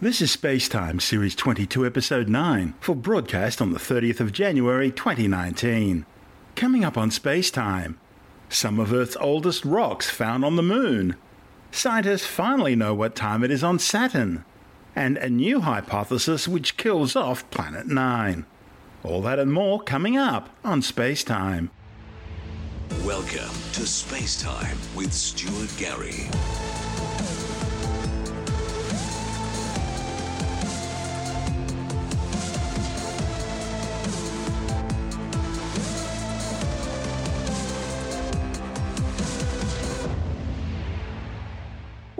This is Spacetime, Series 22, Episode 9, for broadcast on the 30th of January 2019. Coming up on Spacetime, some of Earth's oldest rocks found on the Moon. Scientists finally know what time it is on Saturn. And a new hypothesis which kills off Planet 9. All that and more coming up on Spacetime. Welcome to Space Time with Stuart Gary.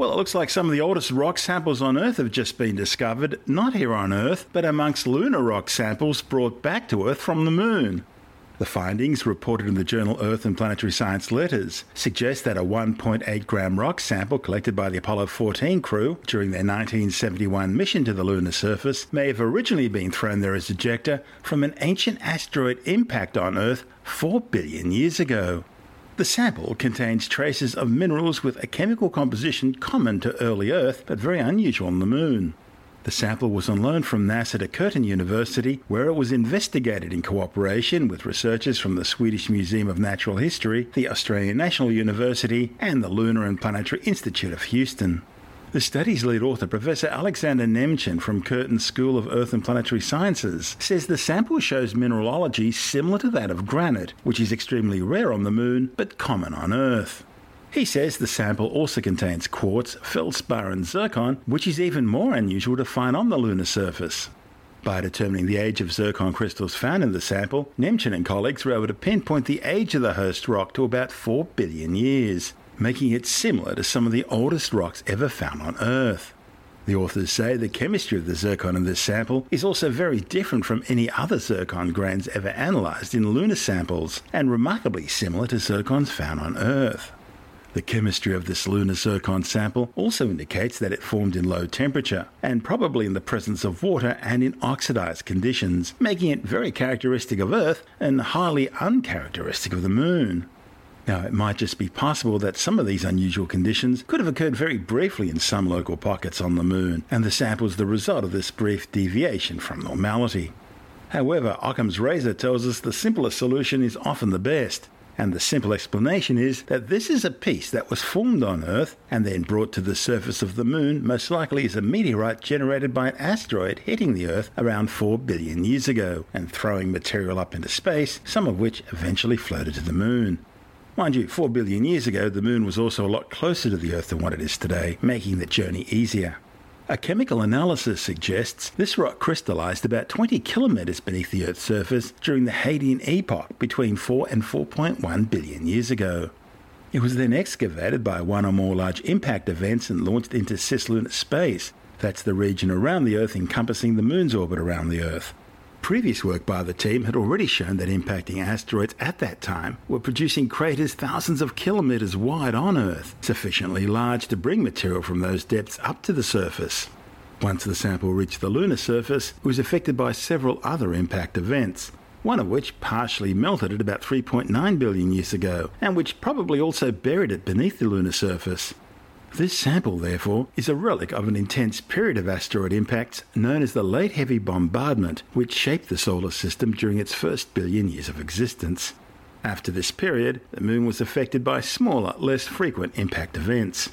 Well, it looks like some of the oldest rock samples on Earth have just been discovered, not here on Earth, but amongst lunar rock samples brought back to Earth from the Moon. The findings, reported in the journal Earth and Planetary Science Letters, suggest that a 1.8 gram rock sample collected by the Apollo 14 crew during their 1971 mission to the lunar surface may have originally been thrown there as ejecta from an ancient asteroid impact on Earth 4 billion years ago. The sample contains traces of minerals with a chemical composition common to early Earth but very unusual on the Moon. The sample was on loan from NASA to Curtin University, where it was investigated in cooperation with researchers from the Swedish Museum of Natural History, the Australian National University, and the Lunar and Planetary Institute of Houston. The study's lead author, Professor Alexander Nemchin from Curtin School of Earth and Planetary Sciences, says the sample shows mineralogy similar to that of granite, which is extremely rare on the Moon but common on Earth. He says the sample also contains quartz, feldspar, and zircon, which is even more unusual to find on the lunar surface. By determining the age of zircon crystals found in the sample, Nemchin and colleagues were able to pinpoint the age of the host rock to about 4 billion years making it similar to some of the oldest rocks ever found on Earth. The authors say the chemistry of the zircon in this sample is also very different from any other zircon grains ever analysed in lunar samples, and remarkably similar to zircons found on Earth. The chemistry of this lunar zircon sample also indicates that it formed in low temperature, and probably in the presence of water and in oxidized conditions, making it very characteristic of Earth and highly uncharacteristic of the Moon. Now, it might just be possible that some of these unusual conditions could have occurred very briefly in some local pockets on the Moon, and the sample is the result of this brief deviation from normality. However, Occam's razor tells us the simplest solution is often the best, and the simple explanation is that this is a piece that was formed on Earth and then brought to the surface of the Moon, most likely as a meteorite generated by an asteroid hitting the Earth around 4 billion years ago and throwing material up into space, some of which eventually floated to the Moon. Mind you, 4 billion years ago, the Moon was also a lot closer to the Earth than what it is today, making the journey easier. A chemical analysis suggests this rock crystallized about 20 kilometers beneath the Earth's surface during the Hadean epoch between 4 and 4.1 billion years ago. It was then excavated by one or more large impact events and launched into cislunar space. That's the region around the Earth encompassing the Moon's orbit around the Earth. Previous work by the team had already shown that impacting asteroids at that time were producing craters thousands of kilometers wide on Earth, sufficiently large to bring material from those depths up to the surface. Once the sample reached the lunar surface, it was affected by several other impact events, one of which partially melted it about 3.9 billion years ago, and which probably also buried it beneath the lunar surface. This sample, therefore, is a relic of an intense period of asteroid impacts known as the Late Heavy Bombardment, which shaped the solar system during its first billion years of existence. After this period, the Moon was affected by smaller, less frequent impact events.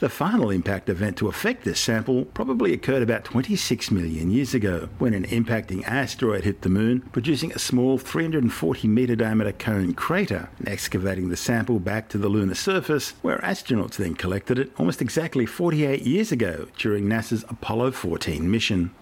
The final impact event to affect this sample probably occurred about 26 million years ago, when an impacting asteroid hit the Moon, producing a small 340 meter diameter cone crater and excavating the sample back to the lunar surface, where astronauts then collected it almost exactly 48 years ago during NASA's Apollo 14 mission.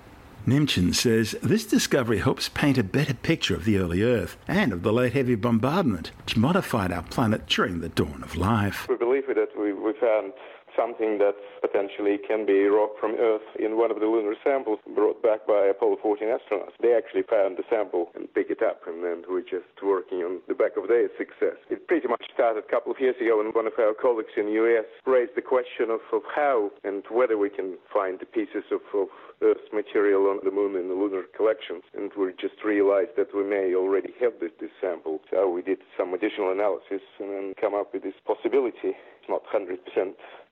Nemchin says this discovery helps paint a better picture of the early Earth and of the late heavy bombardment, which modified our planet during the dawn of life. We believe that we, we found something that potentially can be rock from Earth in one of the lunar samples brought back by Apollo 14 astronauts. They actually found the sample and picked it up, and then we're just working on the back of their success. It pretty much started a couple of years ago when one of our colleagues in the US raised the question of, of how and whether we can find the pieces of, of Earth's material on the moon in the lunar collections. And we just realized that we may already have this, this sample. So we did some additional analysis and then come up with this possibility. It's not 100%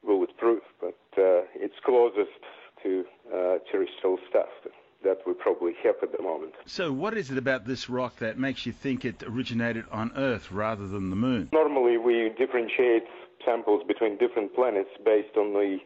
bulletproof, but uh, it's closest to uh, terrestrial stuff that we probably have at the moment. So, what is it about this rock that makes you think it originated on Earth rather than the Moon? Normally, we differentiate samples between different planets based on the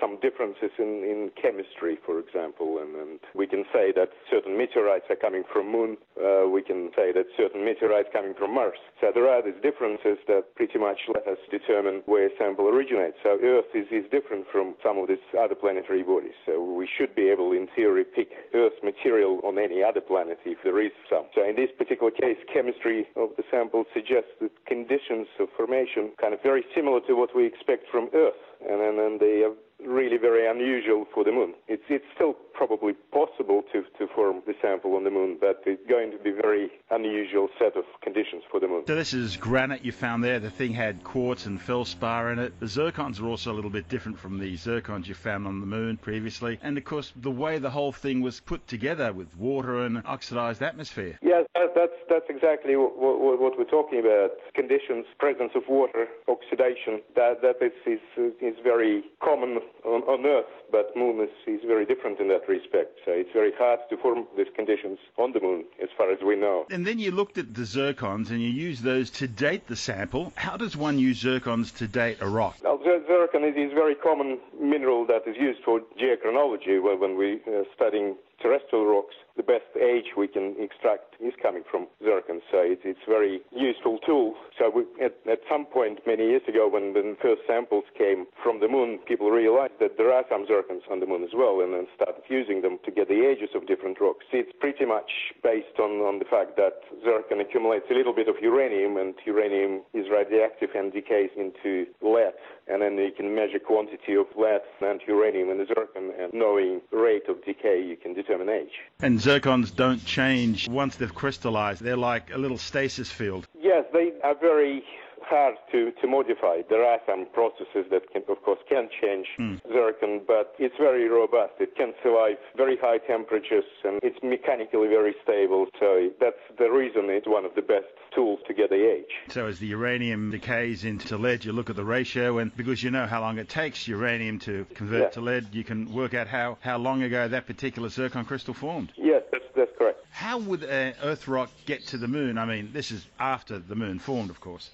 some differences in, in chemistry, for example, and, and, we can say that certain meteorites are coming from Moon. Uh, we can say that certain meteorites coming from Mars. So there are these differences that pretty much let us determine where sample originates. So Earth is, is different from some of these other planetary bodies. So we should be able, in theory, pick Earth material on any other planet if there is some. So in this particular case, chemistry of the sample suggests that conditions of formation kind of very similar to what we expect from Earth. And then they are really very unusual for the moon. It's, it's still probably possible to, to form the sample on the moon, but it's going to be very unusual set of conditions for the moon. So this is granite you found there. The thing had quartz and feldspar in it. The zircons are also a little bit different from the zircons you found on the moon previously. And of course, the way the whole thing was put together with water and oxidized atmosphere. Yes, that's, that's exactly what, what, what we're talking about. Conditions, presence of water, oxidation, that, that is, is, is very common on, on Earth, but Moon is, is very different in that respect. So it's very hard to form these conditions on the moon, as far as we know. And then you looked at the zircons and you used those to date the sample. How does one use zircons to date a rock? Well, zircon is a very common mineral that is used for geochronology when we are uh, studying terrestrial rocks, the best age we can extract is coming from zircon. So it's, it's very useful tool. So we, at, at, some point many years ago when the first samples came from the moon, people realized that there are some zircons on the moon as well and then started using them to get the ages of different rocks. It's pretty much based on, on the fact that zircon accumulates a little bit of uranium and uranium is radioactive and decays into lead. And then you can measure quantity of lead and uranium in the zircon and knowing rate of decay you can determine age. And zircons don't change once they've crystallized. They're like a little stasis field. Yes, they are very hard to, to modify. There are some processes that can, of course, can change mm. zircon, but it's very robust. It can survive very high temperatures and it's mechanically very stable. So that's the reason it's one of the best tools to get the age. So as the uranium decays into lead, you look at the ratio, and because you know how long it takes uranium to convert yeah. to lead, you can work out how, how long ago that particular zircon crystal formed. Yes, that's, that's correct. How would an Earth rock get to the moon? I mean, this is after the moon formed, of course.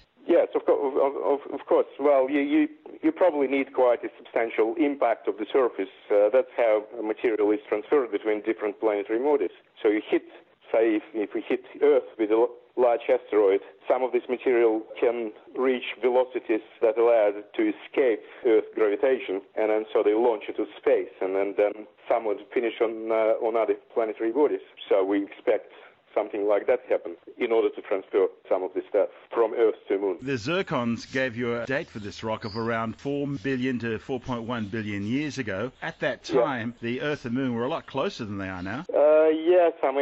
Of, of, course. Well, you, you, you probably need quite a substantial impact of the surface. Uh, that's how material is transferred between different planetary bodies. So you hit, say, if, if we hit Earth with a large asteroid, some of this material can reach velocities that allow it to escape Earth gravitation, and then so they launch it to space, and then, then some would finish on, uh, on other planetary bodies. So we expect something like that happen in order to transfer some of this stuff from Earth to Moon. The zircons gave you a date for this rock of around 4 billion to 4.1 billion years ago. At that time, yeah. the Earth and Moon were a lot closer than they are now. Uh, yeah, some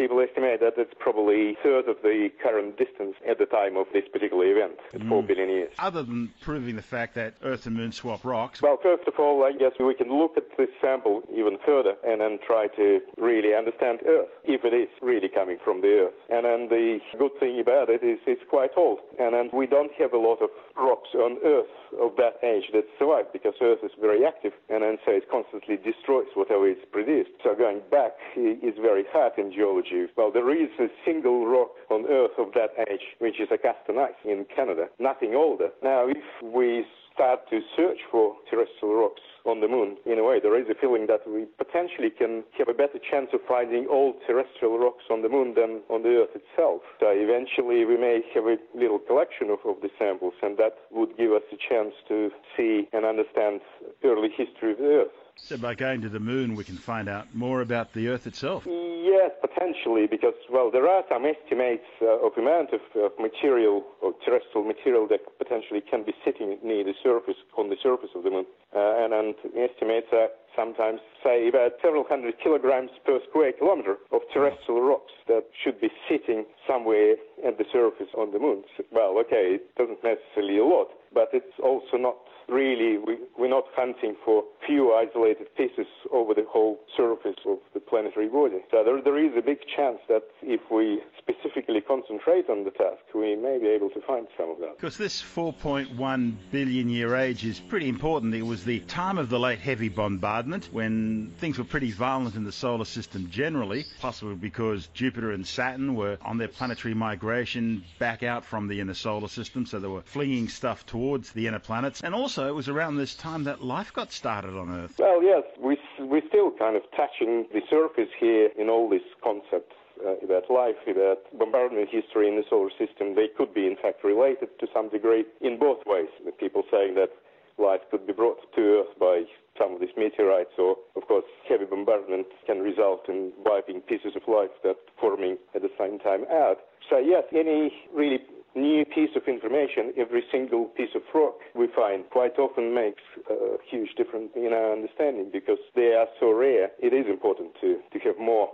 people estimate that it's probably a third of the current distance at the time of this particular event, mm. 4 billion years. Other than proving the fact that Earth and Moon swap rocks. Well, first of all, I guess we can look at this sample even further and then try to really understand Earth, if it is really coming from the Earth. And then the good thing about it is it's quite old. And then we don't have a lot of rocks on Earth of that age that survive because Earth is very active and then so it constantly destroys whatever it's produced. So going back is very hard in geology. Well, there is a single rock on Earth of that age, which is Acasta Gneiss in Canada, nothing older. Now, if we start to search for terrestrial rocks on the moon. In a way, there is a feeling that we potentially can have a better chance of finding old terrestrial rocks on the moon than on the Earth itself. So eventually, we may have a little collection of, of the samples, and that would give us a chance to see and understand early history of the Earth. So by going to the moon, we can find out more about the Earth itself. Yes, potentially, because well, there are some estimates uh, of amount of, of material or terrestrial material that potentially can be sitting near the surface on the surface of the moon, uh, and, and estimates are sometimes say about several hundred kilograms per square kilometer of terrestrial rocks that should be sitting somewhere at the surface on the moon. Well, okay, it doesn't necessarily a lot, but it's also not really, we, we're not hunting for few isolated pieces over the whole surface of the planetary body. So there, there is a big chance that if we specifically concentrate on the task, we may be able to find some of that. Because this 4.1 billion year age is pretty important. It was the time of the late heavy bombardment when things were pretty violent in the solar system generally, possibly because Jupiter and Saturn were on their planetary migration back out from the inner solar system, so they were flinging stuff towards the inner planets. And also, it was around this time that life got started on Earth. Well, yes, we, we're still kind of touching the surface here in all these concepts. Uh, about life, about bombardment history in the solar system, they could be in fact related to some degree in both ways. The people saying that life could be brought to Earth by some of these meteorites, or of course heavy bombardment can result in wiping pieces of life that forming at the same time out. So yes, any really new piece of information, every single piece of rock we find quite often makes a huge difference in our understanding because they are so rare. It is important to, to have more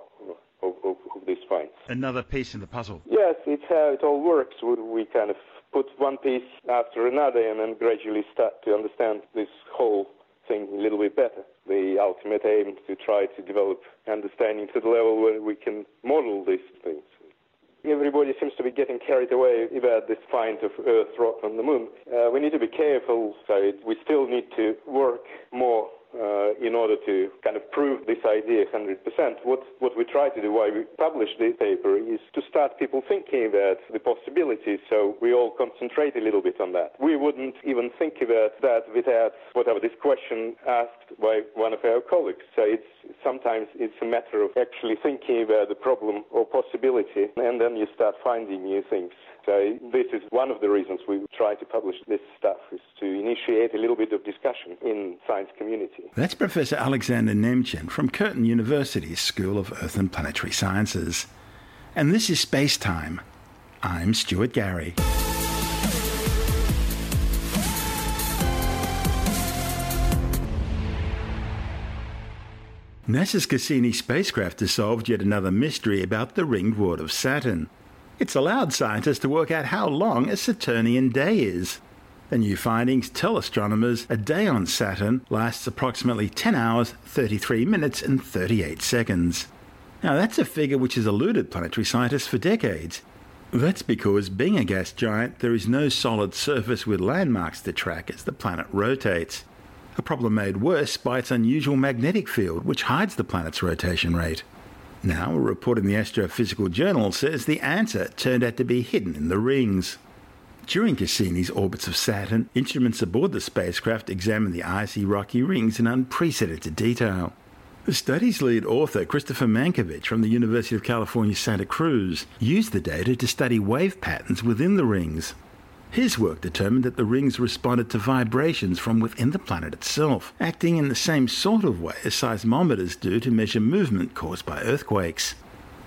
of, of, of these finds. Another piece in the puzzle. Yes, it's how it all works. We, we kind of put one piece after another and then gradually start to understand this whole thing a little bit better. The ultimate aim to try to develop understanding to the level where we can model these things everybody seems to be getting carried away about this find of Earth rock on the moon. Uh, we need to be careful. So we still need to work more uh, in order to kind of prove this idea 100%. What, what we try to do, why we publish this paper, is to start people thinking about the possibilities so we all concentrate a little bit on that. We wouldn't even think about that without whatever this question asked by one of our colleagues. So it's sometimes it's a matter of actually thinking about the problem or possibility and then you start finding new things. So this is one of the reasons we try to publish this stuff is to initiate a little bit of discussion in science community. That's Professor Alexander Nemchin from Curtin University's School of Earth and Planetary Sciences. And this is Space Time. I'm Stuart Gary. NASA's Cassini spacecraft has solved yet another mystery about the ringed world of Saturn. It's allowed scientists to work out how long a Saturnian day is. The new findings tell astronomers a day on Saturn lasts approximately 10 hours, 33 minutes, and 38 seconds. Now, that's a figure which has eluded planetary scientists for decades. That's because, being a gas giant, there is no solid surface with landmarks to track as the planet rotates. A problem made worse by its unusual magnetic field, which hides the planet's rotation rate. Now, a report in the Astrophysical Journal says the answer turned out to be hidden in the rings. During Cassini's orbits of Saturn, instruments aboard the spacecraft examined the icy rocky rings in unprecedented detail. The study's lead author, Christopher Mankovich from the University of California, Santa Cruz, used the data to study wave patterns within the rings. His work determined that the rings responded to vibrations from within the planet itself, acting in the same sort of way as seismometers do to measure movement caused by earthquakes.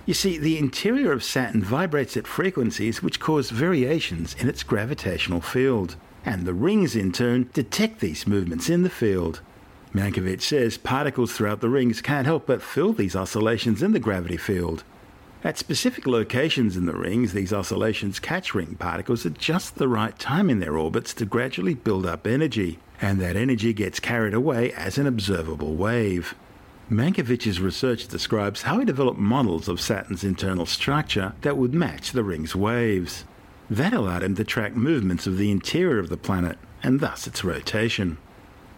You see, the interior of Saturn vibrates at frequencies which cause variations in its gravitational field, and the rings in turn detect these movements in the field. Mankovich says particles throughout the rings can't help but feel these oscillations in the gravity field, at specific locations in the rings, these oscillations catch ring particles at just the right time in their orbits to gradually build up energy, and that energy gets carried away as an observable wave. Mankovich's research describes how he developed models of Saturn's internal structure that would match the ring's waves. That allowed him to track movements of the interior of the planet, and thus its rotation.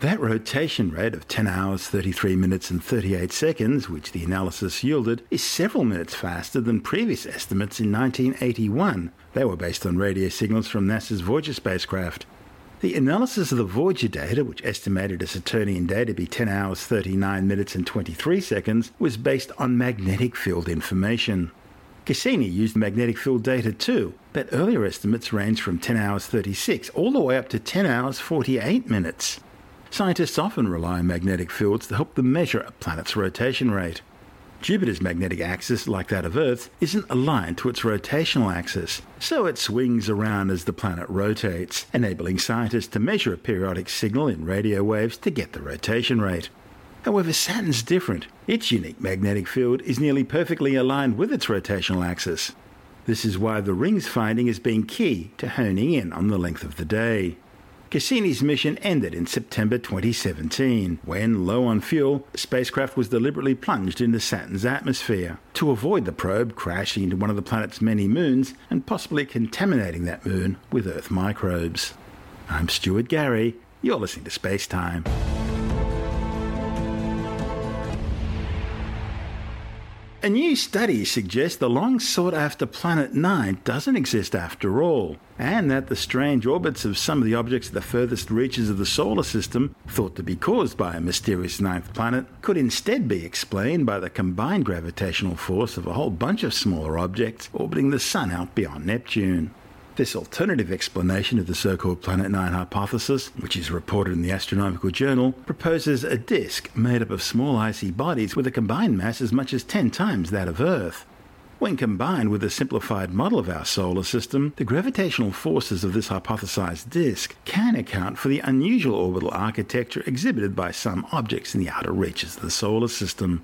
That rotation rate of 10 hours, 33 minutes, and 38 seconds, which the analysis yielded, is several minutes faster than previous estimates in 1981. They were based on radio signals from NASA's Voyager spacecraft. The analysis of the Voyager data, which estimated a Saturnian day to be 10 hours, 39 minutes, and 23 seconds, was based on magnetic field information. Cassini used magnetic field data too, but earlier estimates ranged from 10 hours 36 all the way up to 10 hours 48 minutes. Scientists often rely on magnetic fields to help them measure a planet's rotation rate. Jupiter's magnetic axis, like that of Earth, isn't aligned to its rotational axis, so it swings around as the planet rotates, enabling scientists to measure a periodic signal in radio waves to get the rotation rate. However, Saturn's different. Its unique magnetic field is nearly perfectly aligned with its rotational axis. This is why the rings finding has been key to honing in on the length of the day. Cassini's mission ended in September 2017, when, low on fuel, the spacecraft was deliberately plunged into Saturn's atmosphere to avoid the probe crashing into one of the planet's many moons and possibly contaminating that moon with Earth microbes. I'm Stuart Gary. You're listening to Space Time. A new study suggests the long sought after Planet 9 doesn't exist after all, and that the strange orbits of some of the objects at the furthest reaches of the solar system, thought to be caused by a mysterious ninth planet, could instead be explained by the combined gravitational force of a whole bunch of smaller objects orbiting the Sun out beyond Neptune. This alternative explanation of the so called Planet 9 hypothesis, which is reported in the Astronomical Journal, proposes a disk made up of small icy bodies with a combined mass as much as 10 times that of Earth. When combined with a simplified model of our solar system, the gravitational forces of this hypothesized disk can account for the unusual orbital architecture exhibited by some objects in the outer reaches of the solar system.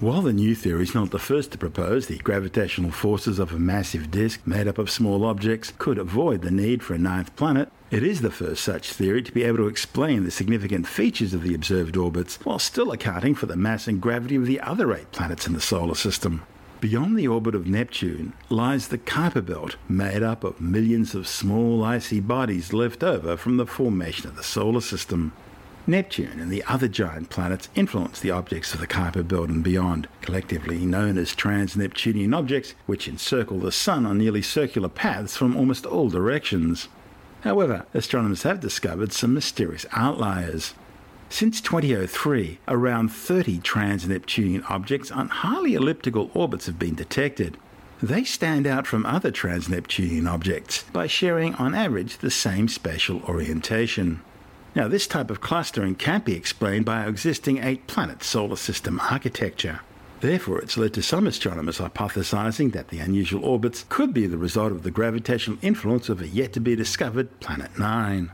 While the new theory is not the first to propose the gravitational forces of a massive disk made up of small objects could avoid the need for a ninth planet, it is the first such theory to be able to explain the significant features of the observed orbits while still accounting for the mass and gravity of the other eight planets in the solar system. Beyond the orbit of Neptune lies the Kuiper Belt, made up of millions of small icy bodies left over from the formation of the solar system. Neptune and the other giant planets influence the objects of the Kuiper Belt and beyond, collectively known as trans-Neptunian objects, which encircle the Sun on nearly circular paths from almost all directions. However, astronomers have discovered some mysterious outliers. Since 2003, around 30 trans-Neptunian objects on highly elliptical orbits have been detected. They stand out from other trans-Neptunian objects by sharing on average the same spatial orientation. Now, this type of clustering can't be explained by our existing eight planet solar system architecture. Therefore, it's led to some astronomers hypothesizing that the unusual orbits could be the result of the gravitational influence of a yet to be discovered Planet 9.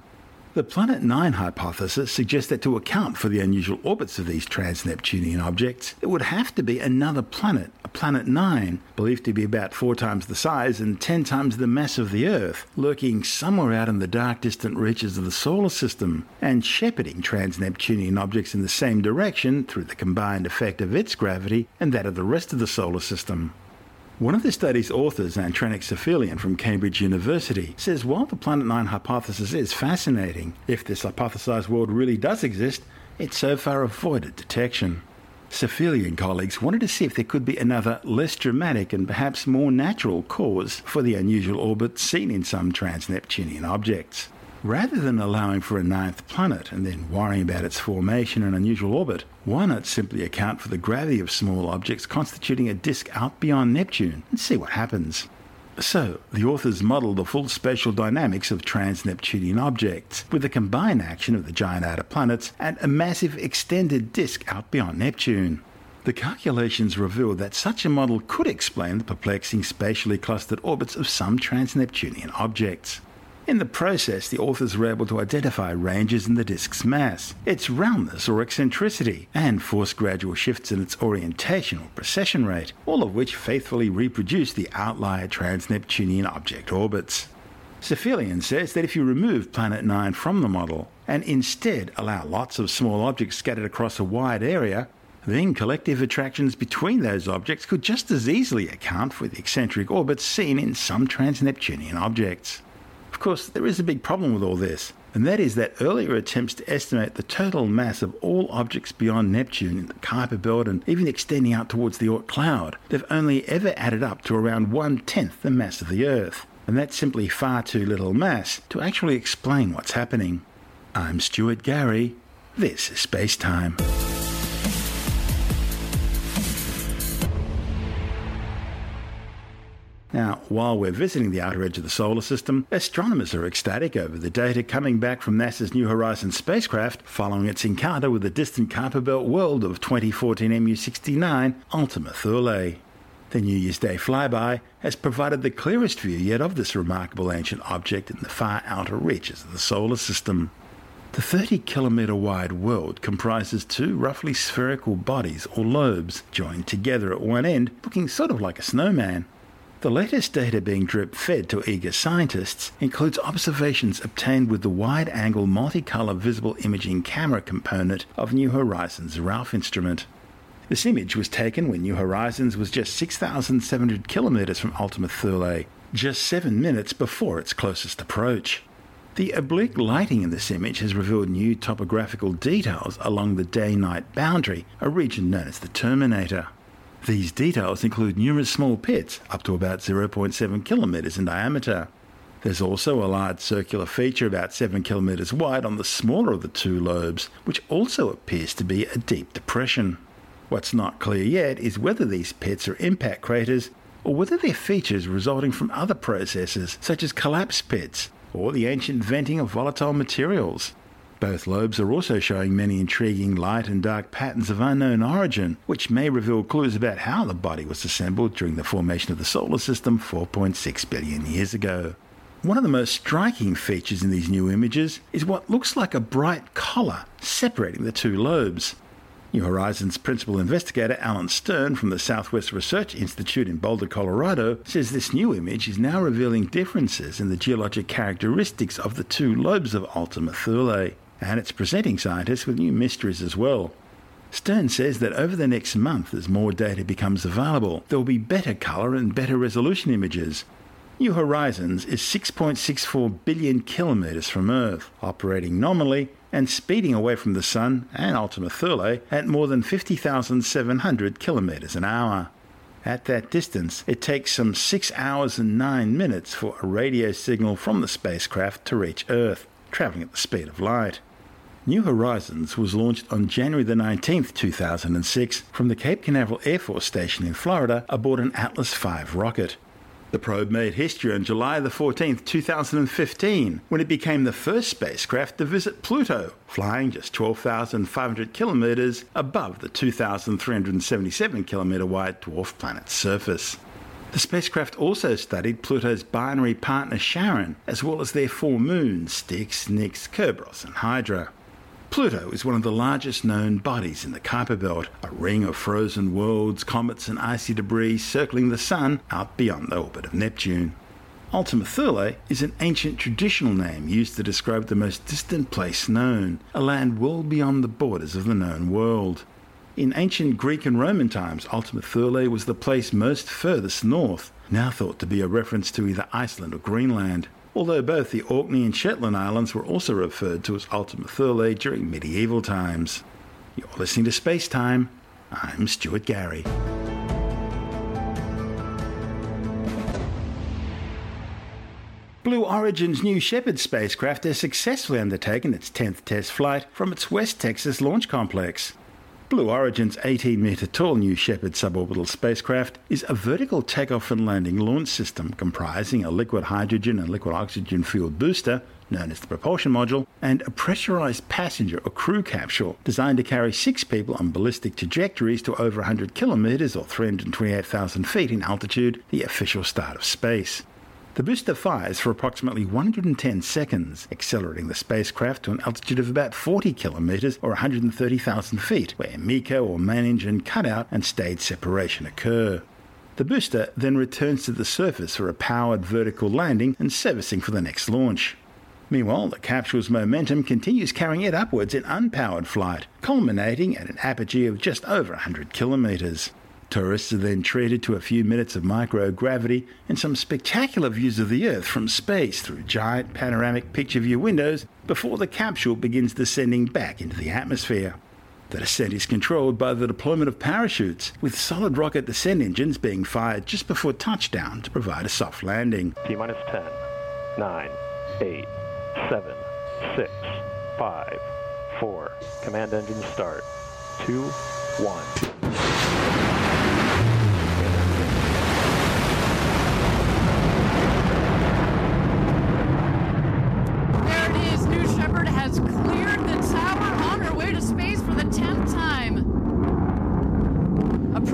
The Planet 9 hypothesis suggests that to account for the unusual orbits of these trans-Neptunian objects, it would have to be another planet, a Planet 9, believed to be about four times the size and ten times the mass of the Earth, lurking somewhere out in the dark distant reaches of the solar system, and shepherding trans-Neptunian objects in the same direction through the combined effect of its gravity and that of the rest of the solar system. One of the study's authors, Antranik Sefilian from Cambridge University, says while the Planet 9 hypothesis is fascinating, if this hypothesized world really does exist, it so far avoided detection. Sefilian colleagues wanted to see if there could be another, less dramatic and perhaps more natural cause for the unusual orbit seen in some trans Neptunian objects. Rather than allowing for a ninth planet and then worrying about its formation and unusual orbit, why not simply account for the gravity of small objects constituting a disk out beyond Neptune and see what happens? So, the authors modelled the full spatial dynamics of trans Neptunian objects, with the combined action of the giant outer planets and a massive extended disk out beyond Neptune. The calculations revealed that such a model could explain the perplexing spatially clustered orbits of some trans Neptunian objects. In the process, the authors were able to identify ranges in the disk's mass, its roundness or eccentricity, and force gradual shifts in its orientation or precession rate, all of which faithfully reproduce the outlier trans-Neptunian object orbits. Sefilian says that if you remove Planet 9 from the model and instead allow lots of small objects scattered across a wide area, then collective attractions between those objects could just as easily account for the eccentric orbits seen in some trans-Neptunian objects. Of course, there is a big problem with all this, and that is that earlier attempts to estimate the total mass of all objects beyond Neptune in the Kuiper Belt and even extending out towards the Oort cloud, they've only ever added up to around one tenth the mass of the Earth. And that's simply far too little mass to actually explain what's happening. I'm Stuart Gary. This is Space Time. Now, while we're visiting the outer edge of the solar system, astronomers are ecstatic over the data coming back from NASA's New Horizons spacecraft following its encounter with the distant Kuiper Belt world of 2014 MU69 Ultima Thule. The New Year's Day flyby has provided the clearest view yet of this remarkable ancient object in the far outer reaches of the solar system. The 30 kilometre wide world comprises two roughly spherical bodies or lobes joined together at one end, looking sort of like a snowman. The latest data being drip fed to eager scientists includes observations obtained with the wide angle multicolour visible imaging camera component of New Horizons' Ralph instrument. This image was taken when New Horizons was just 6,700 kilometres from Ultima Thule, just seven minutes before its closest approach. The oblique lighting in this image has revealed new topographical details along the day night boundary, a region known as the Terminator. These details include numerous small pits, up to about 0.7 kilometres in diameter. There's also a large circular feature about 7 kilometres wide on the smaller of the two lobes, which also appears to be a deep depression. What's not clear yet is whether these pits are impact craters or whether they're features resulting from other processes such as collapse pits or the ancient venting of volatile materials. Both lobes are also showing many intriguing light and dark patterns of unknown origin, which may reveal clues about how the body was assembled during the formation of the solar system 4.6 billion years ago. One of the most striking features in these new images is what looks like a bright collar separating the two lobes. New Horizons principal investigator Alan Stern from the Southwest Research Institute in Boulder, Colorado, says this new image is now revealing differences in the geologic characteristics of the two lobes of Ultima Thule, and it's presenting scientists with new mysteries as well. Stern says that over the next month, as more data becomes available, there will be better colour and better resolution images, New Horizons is 6.64 billion kilometres from Earth, operating nominally and speeding away from the Sun and Ultima Thule at more than 50,700 kilometres an hour. At that distance, it takes some 6 hours and 9 minutes for a radio signal from the spacecraft to reach Earth, travelling at the speed of light. New Horizons was launched on January the 19th, 2006, from the Cape Canaveral Air Force Station in Florida aboard an Atlas V rocket. The probe made history on July the 14th, 2015, when it became the first spacecraft to visit Pluto, flying just 12,500 kilometers above the 2,377 kilometer wide dwarf planet's surface. The spacecraft also studied Pluto's binary partner Charon, as well as their four moons Styx, Nix, Kerberos, and Hydra. Pluto is one of the largest known bodies in the Kuiper Belt, a ring of frozen worlds, comets, and icy debris circling the Sun out beyond the orbit of Neptune. Ultima Thule is an ancient traditional name used to describe the most distant place known, a land well beyond the borders of the known world. In ancient Greek and Roman times, Ultima Thule was the place most furthest north, now thought to be a reference to either Iceland or Greenland although both the Orkney and Shetland Islands were also referred to as Ultima Thule during medieval times. You're listening to Space Time. I'm Stuart Gary. Blue Origin's New Shepard spacecraft has successfully undertaken its 10th test flight from its West Texas launch complex. Blue Origin's 18 metre tall New Shepard suborbital spacecraft is a vertical takeoff and landing launch system comprising a liquid hydrogen and liquid oxygen fueled booster, known as the propulsion module, and a pressurized passenger or crew capsule designed to carry six people on ballistic trajectories to over 100 kilometres or 328,000 feet in altitude, the official start of space. The booster fires for approximately 110 seconds, accelerating the spacecraft to an altitude of about 40 kilometers or 130,000 feet, where MECO or main engine cutout and stage separation occur. The booster then returns to the surface for a powered vertical landing and servicing for the next launch. Meanwhile, the capsule's momentum continues carrying it upwards in unpowered flight, culminating at an apogee of just over 100 kilometers. Tourists are then treated to a few minutes of microgravity and some spectacular views of the Earth from space through giant panoramic picture view windows before the capsule begins descending back into the atmosphere. The descent is controlled by the deployment of parachutes, with solid rocket descent engines being fired just before touchdown to provide a soft landing. T minus 10, 9, 8, 7, 6, 5, 4. Command engine start. 2, 1.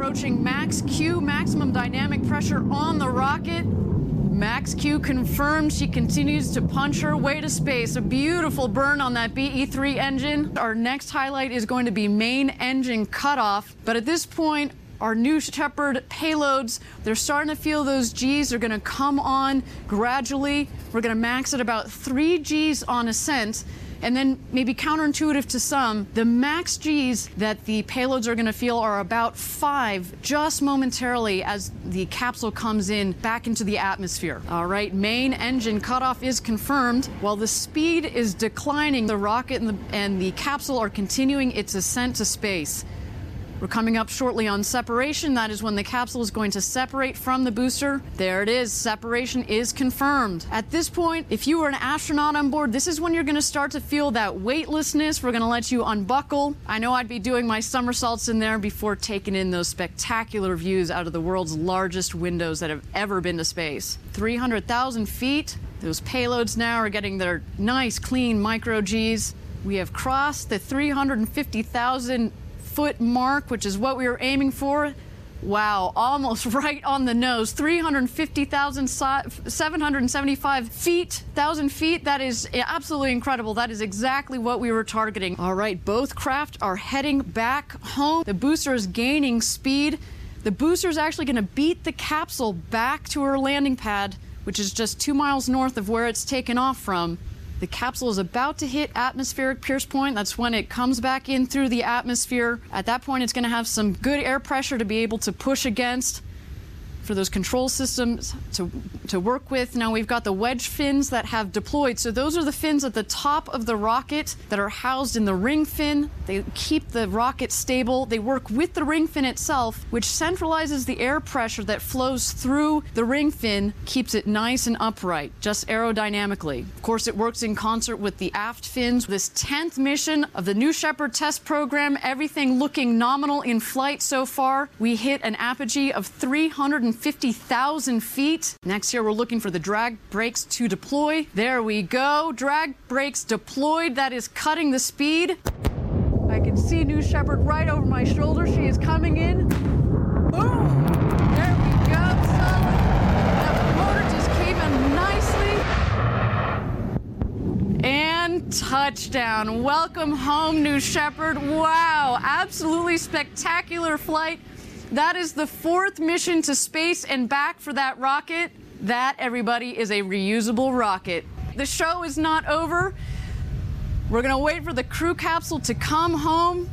Approaching max Q, maximum dynamic pressure on the rocket. Max Q confirmed she continues to punch her way to space. A beautiful burn on that BE3 engine. Our next highlight is going to be main engine cutoff. But at this point, our New Shepard payloads, they're starting to feel those G's. They're going to come on gradually. We're going to max at about 3 G's on ascent. And then, maybe counterintuitive to some, the max G's that the payloads are going to feel are about five just momentarily as the capsule comes in back into the atmosphere. All right, main engine cutoff is confirmed. While the speed is declining, the rocket and the, and the capsule are continuing its ascent to space. We're coming up shortly on separation. That is when the capsule is going to separate from the booster. There it is. Separation is confirmed. At this point, if you are an astronaut on board, this is when you're going to start to feel that weightlessness. We're going to let you unbuckle. I know I'd be doing my somersaults in there before taking in those spectacular views out of the world's largest windows that have ever been to space. 300,000 feet. Those payloads now are getting their nice, clean micro Gs. We have crossed the 350,000 foot mark, which is what we were aiming for. Wow, almost right on the nose. 350,000, 775 feet, 1,000 feet. That is absolutely incredible. That is exactly what we were targeting. All right, both craft are heading back home. The booster is gaining speed. The booster is actually going to beat the capsule back to her landing pad, which is just two miles north of where it's taken off from. The capsule is about to hit atmospheric pierce point. That's when it comes back in through the atmosphere. At that point, it's going to have some good air pressure to be able to push against for those control systems to, to work with. Now we've got the wedge fins that have deployed. So those are the fins at the top of the rocket that are housed in the ring fin. They keep the rocket stable. They work with the ring fin itself, which centralizes the air pressure that flows through the ring fin, keeps it nice and upright, just aerodynamically. Of course, it works in concert with the aft fins. This 10th mission of the New Shepard test program, everything looking nominal in flight so far. We hit an apogee of 300 150,000 feet. Next year, we're looking for the drag brakes to deploy. There we go. Drag brakes deployed. That is cutting the speed. I can see New Shepard right over my shoulder. She is coming in. Boom! There we go. Solid. That motor just came in nicely. And touchdown. Welcome home, New Shepard. Wow, absolutely spectacular flight. That is the fourth mission to space and back for that rocket. That, everybody, is a reusable rocket. The show is not over. We're going to wait for the crew capsule to come home.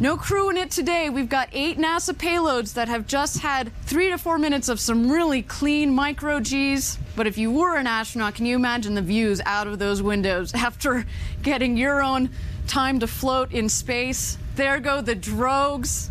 No crew in it today. We've got eight NASA payloads that have just had three to four minutes of some really clean micro Gs. But if you were an astronaut, can you imagine the views out of those windows after getting your own time to float in space? There go the drogues.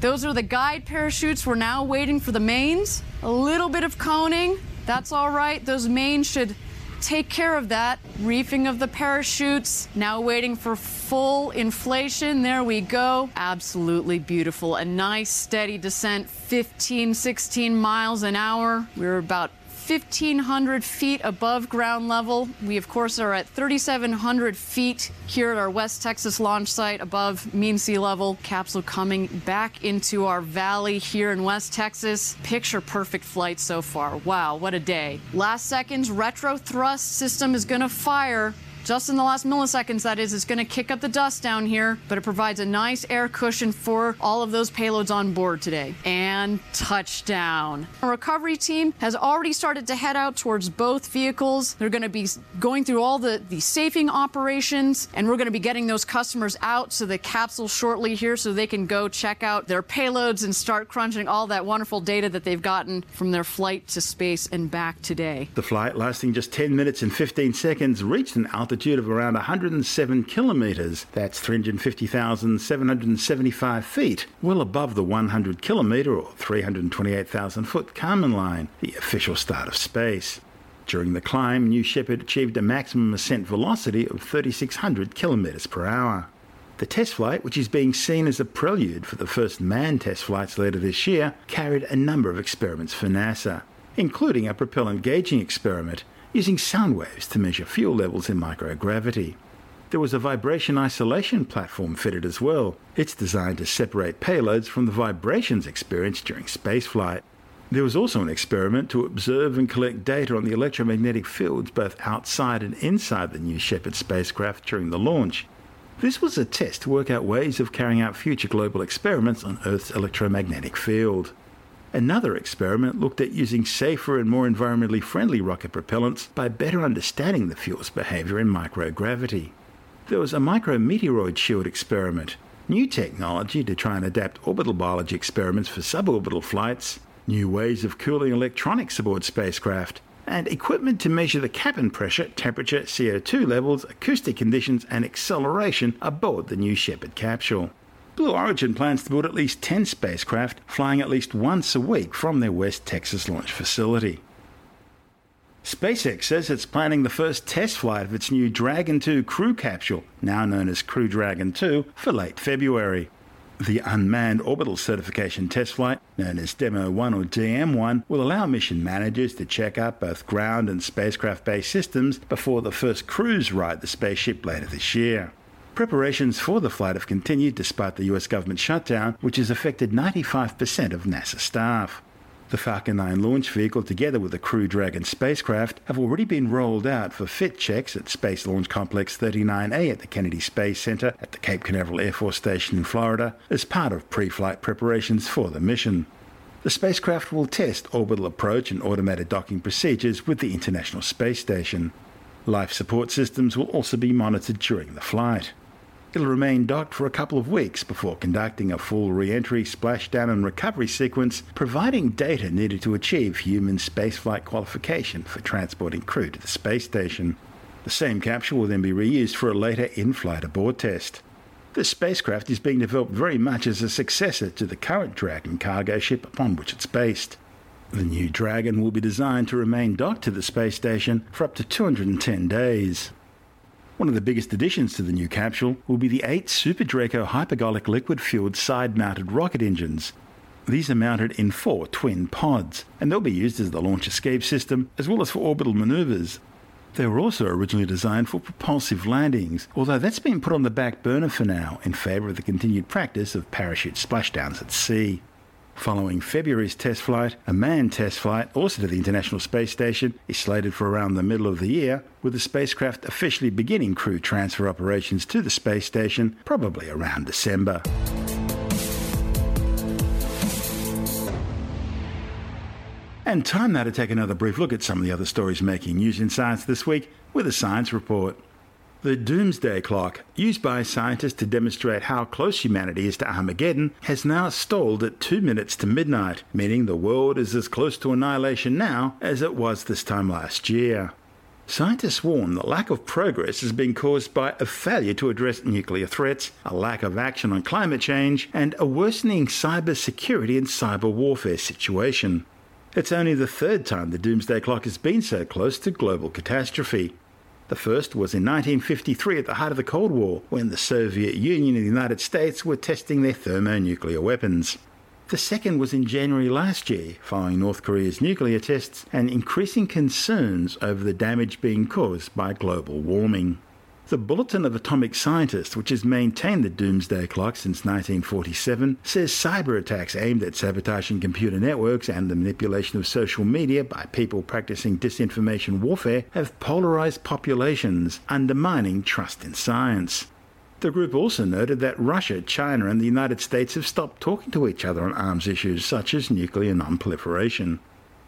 Those are the guide parachutes. We're now waiting for the mains. A little bit of coning. That's all right. Those mains should take care of that. Reefing of the parachutes. Now waiting for full inflation. There we go. Absolutely beautiful. A nice steady descent, 15, 16 miles an hour. We're about 1,500 feet above ground level. We, of course, are at 3,700 feet here at our West Texas launch site above mean sea level. Capsule coming back into our valley here in West Texas. Picture perfect flight so far. Wow, what a day. Last seconds, retro thrust system is going to fire just in the last milliseconds, that is, it's going to kick up the dust down here, but it provides a nice air cushion for all of those payloads on board today. And touchdown. Our recovery team has already started to head out towards both vehicles. They're going to be going through all the, the safing operations, and we're going to be getting those customers out to the capsule shortly here so they can go check out their payloads and start crunching all that wonderful data that they've gotten from their flight to space and back today. The flight, lasting just 10 minutes and 15 seconds, reached an altitude altitude of around 107 kilometres. That's 350,775 feet, well above the 100 kilometre or 328,000 foot Kármán line, the official start of space. During the climb, New Shepard achieved a maximum ascent velocity of 3,600 kilometres per hour. The test flight, which is being seen as a prelude for the first manned test flights later this year, carried a number of experiments for NASA, including a propellant gauging experiment using sound waves to measure fuel levels in microgravity. There was a vibration isolation platform fitted as well. It's designed to separate payloads from the vibrations experienced during spaceflight. There was also an experiment to observe and collect data on the electromagnetic fields both outside and inside the New Shepard spacecraft during the launch. This was a test to work out ways of carrying out future global experiments on Earth's electromagnetic field. Another experiment looked at using safer and more environmentally friendly rocket propellants by better understanding the fuel's behavior in microgravity. There was a micrometeoroid shield experiment, new technology to try and adapt orbital biology experiments for suborbital flights, new ways of cooling electronics aboard spacecraft, and equipment to measure the cabin pressure, temperature, CO2 levels, acoustic conditions, and acceleration aboard the new Shepard capsule. Blue Origin plans to build at least 10 spacecraft, flying at least once a week from their West Texas launch facility. SpaceX says it's planning the first test flight of its new Dragon 2 crew capsule, now known as Crew Dragon 2, for late February. The Unmanned Orbital Certification Test Flight, known as Demo 1 or DM1, will allow mission managers to check out both ground and spacecraft based systems before the first crews ride the spaceship later this year. Preparations for the flight have continued despite the US government shutdown, which has affected 95% of NASA staff. The Falcon 9 launch vehicle, together with the Crew Dragon spacecraft, have already been rolled out for fit checks at Space Launch Complex 39A at the Kennedy Space Center at the Cape Canaveral Air Force Station in Florida as part of pre flight preparations for the mission. The spacecraft will test orbital approach and automated docking procedures with the International Space Station. Life support systems will also be monitored during the flight. It'll remain docked for a couple of weeks before conducting a full re entry, splashdown, and recovery sequence, providing data needed to achieve human spaceflight qualification for transporting crew to the space station. The same capsule will then be reused for a later in flight abort test. The spacecraft is being developed very much as a successor to the current Dragon cargo ship upon which it's based. The new Dragon will be designed to remain docked to the space station for up to 210 days. One of the biggest additions to the new capsule will be the eight Super Draco hypergolic liquid fueled side mounted rocket engines. These are mounted in four twin pods, and they'll be used as the launch escape system as well as for orbital maneuvers. They were also originally designed for propulsive landings, although that's been put on the back burner for now in favour of the continued practice of parachute splashdowns at sea. Following February's test flight, a manned test flight, also to the International Space Station, is slated for around the middle of the year, with the spacecraft officially beginning crew transfer operations to the space station probably around December. And time now to take another brief look at some of the other stories making news in science this week with a science report. The doomsday clock, used by scientists to demonstrate how close humanity is to Armageddon, has now stalled at two minutes to midnight, meaning the world is as close to annihilation now as it was this time last year. Scientists warn that lack of progress has been caused by a failure to address nuclear threats, a lack of action on climate change, and a worsening cyber security and cyber warfare situation. It's only the third time the doomsday clock has been so close to global catastrophe. The first was in 1953 at the height of the Cold War, when the Soviet Union and the United States were testing their thermonuclear weapons. The second was in January last year, following North Korea's nuclear tests and increasing concerns over the damage being caused by global warming. The Bulletin of Atomic Scientists, which has maintained the doomsday clock since 1947, says cyber attacks aimed at sabotaging computer networks and the manipulation of social media by people practicing disinformation warfare have polarized populations, undermining trust in science. The group also noted that Russia, China, and the United States have stopped talking to each other on arms issues such as nuclear nonproliferation.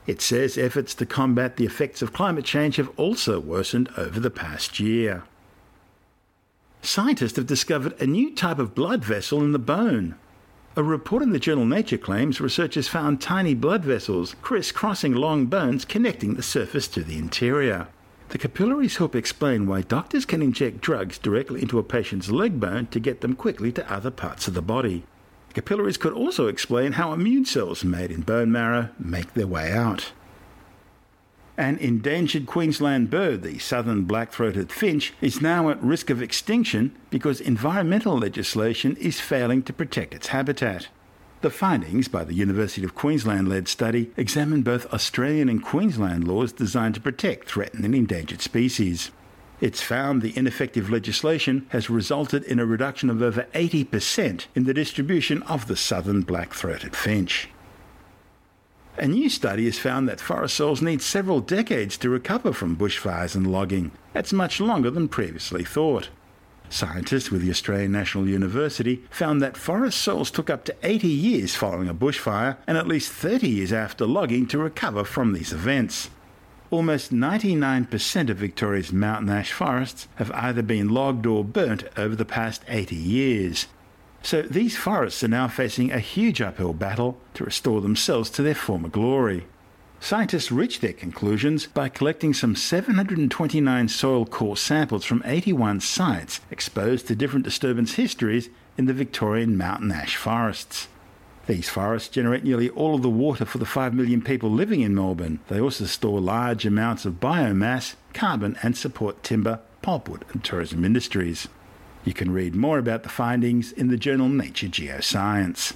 It says efforts to combat the effects of climate change have also worsened over the past year. Scientists have discovered a new type of blood vessel in the bone. A report in the journal Nature claims researchers found tiny blood vessels crisscrossing long bones connecting the surface to the interior. The capillaries help explain why doctors can inject drugs directly into a patient's leg bone to get them quickly to other parts of the body. Capillaries could also explain how immune cells made in bone marrow make their way out. An endangered Queensland bird, the southern black throated finch, is now at risk of extinction because environmental legislation is failing to protect its habitat. The findings by the University of Queensland led study examined both Australian and Queensland laws designed to protect threatened and endangered species. It's found the ineffective legislation has resulted in a reduction of over 80% in the distribution of the southern black throated finch. A new study has found that forest soils need several decades to recover from bushfires and logging. That's much longer than previously thought. Scientists with the Australian National University found that forest soils took up to 80 years following a bushfire and at least 30 years after logging to recover from these events. Almost 99% of Victoria's mountain ash forests have either been logged or burnt over the past 80 years. So these forests are now facing a huge uphill battle to restore themselves to their former glory. Scientists reached their conclusions by collecting some 729 soil core samples from 81 sites exposed to different disturbance histories in the Victorian mountain ash forests. These forests generate nearly all of the water for the 5 million people living in Melbourne. They also store large amounts of biomass, carbon, and support timber, pulpwood, and tourism industries. You can read more about the findings in the journal Nature Geoscience.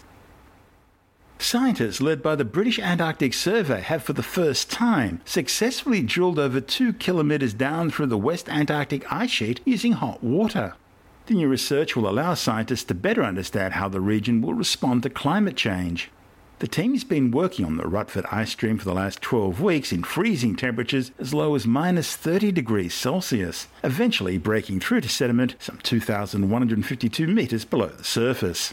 Scientists led by the British Antarctic Survey have for the first time successfully drilled over two kilometres down through the West Antarctic ice sheet using hot water. The new research will allow scientists to better understand how the region will respond to climate change. The team's been working on the Rutford ice stream for the last 12 weeks in freezing temperatures as low as minus 30 degrees Celsius, eventually breaking through to sediment some 2,152 metres below the surface.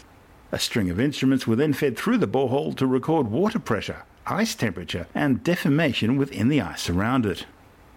A string of instruments were then fed through the borehole to record water pressure, ice temperature, and deformation within the ice around it.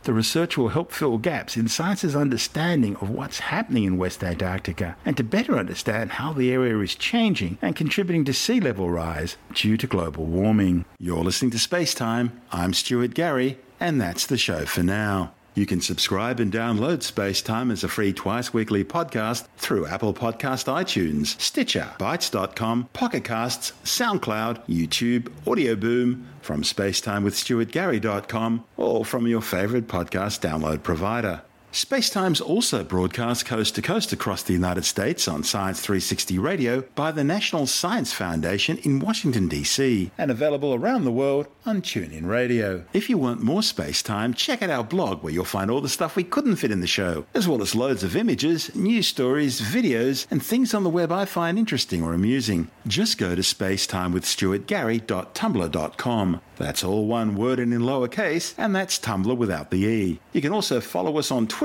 The research will help fill gaps in science's understanding of what's happening in West Antarctica and to better understand how the area is changing and contributing to sea level rise due to global warming. You're listening to Space Time. I'm Stuart Gary, and that's the show for now. You can subscribe and download Space Time as a free twice weekly podcast through Apple Podcast iTunes, Stitcher, Bitesz.com, Pocket Casts, SoundCloud, YouTube, Audio Boom, from spacetimewithstuartgary.com, or from your favorite podcast download provider. Spacetime's also broadcast coast to coast across the United States on Science 360 Radio by the National Science Foundation in Washington, D.C., and available around the world on TuneIn Radio. If you want more Spacetime, check out our blog where you'll find all the stuff we couldn't fit in the show, as well as loads of images, news stories, videos, and things on the web I find interesting or amusing. Just go to spacetimewithstuartgary.tumblr.com. That's all one word and in lowercase, and that's Tumblr without the E. You can also follow us on Twitter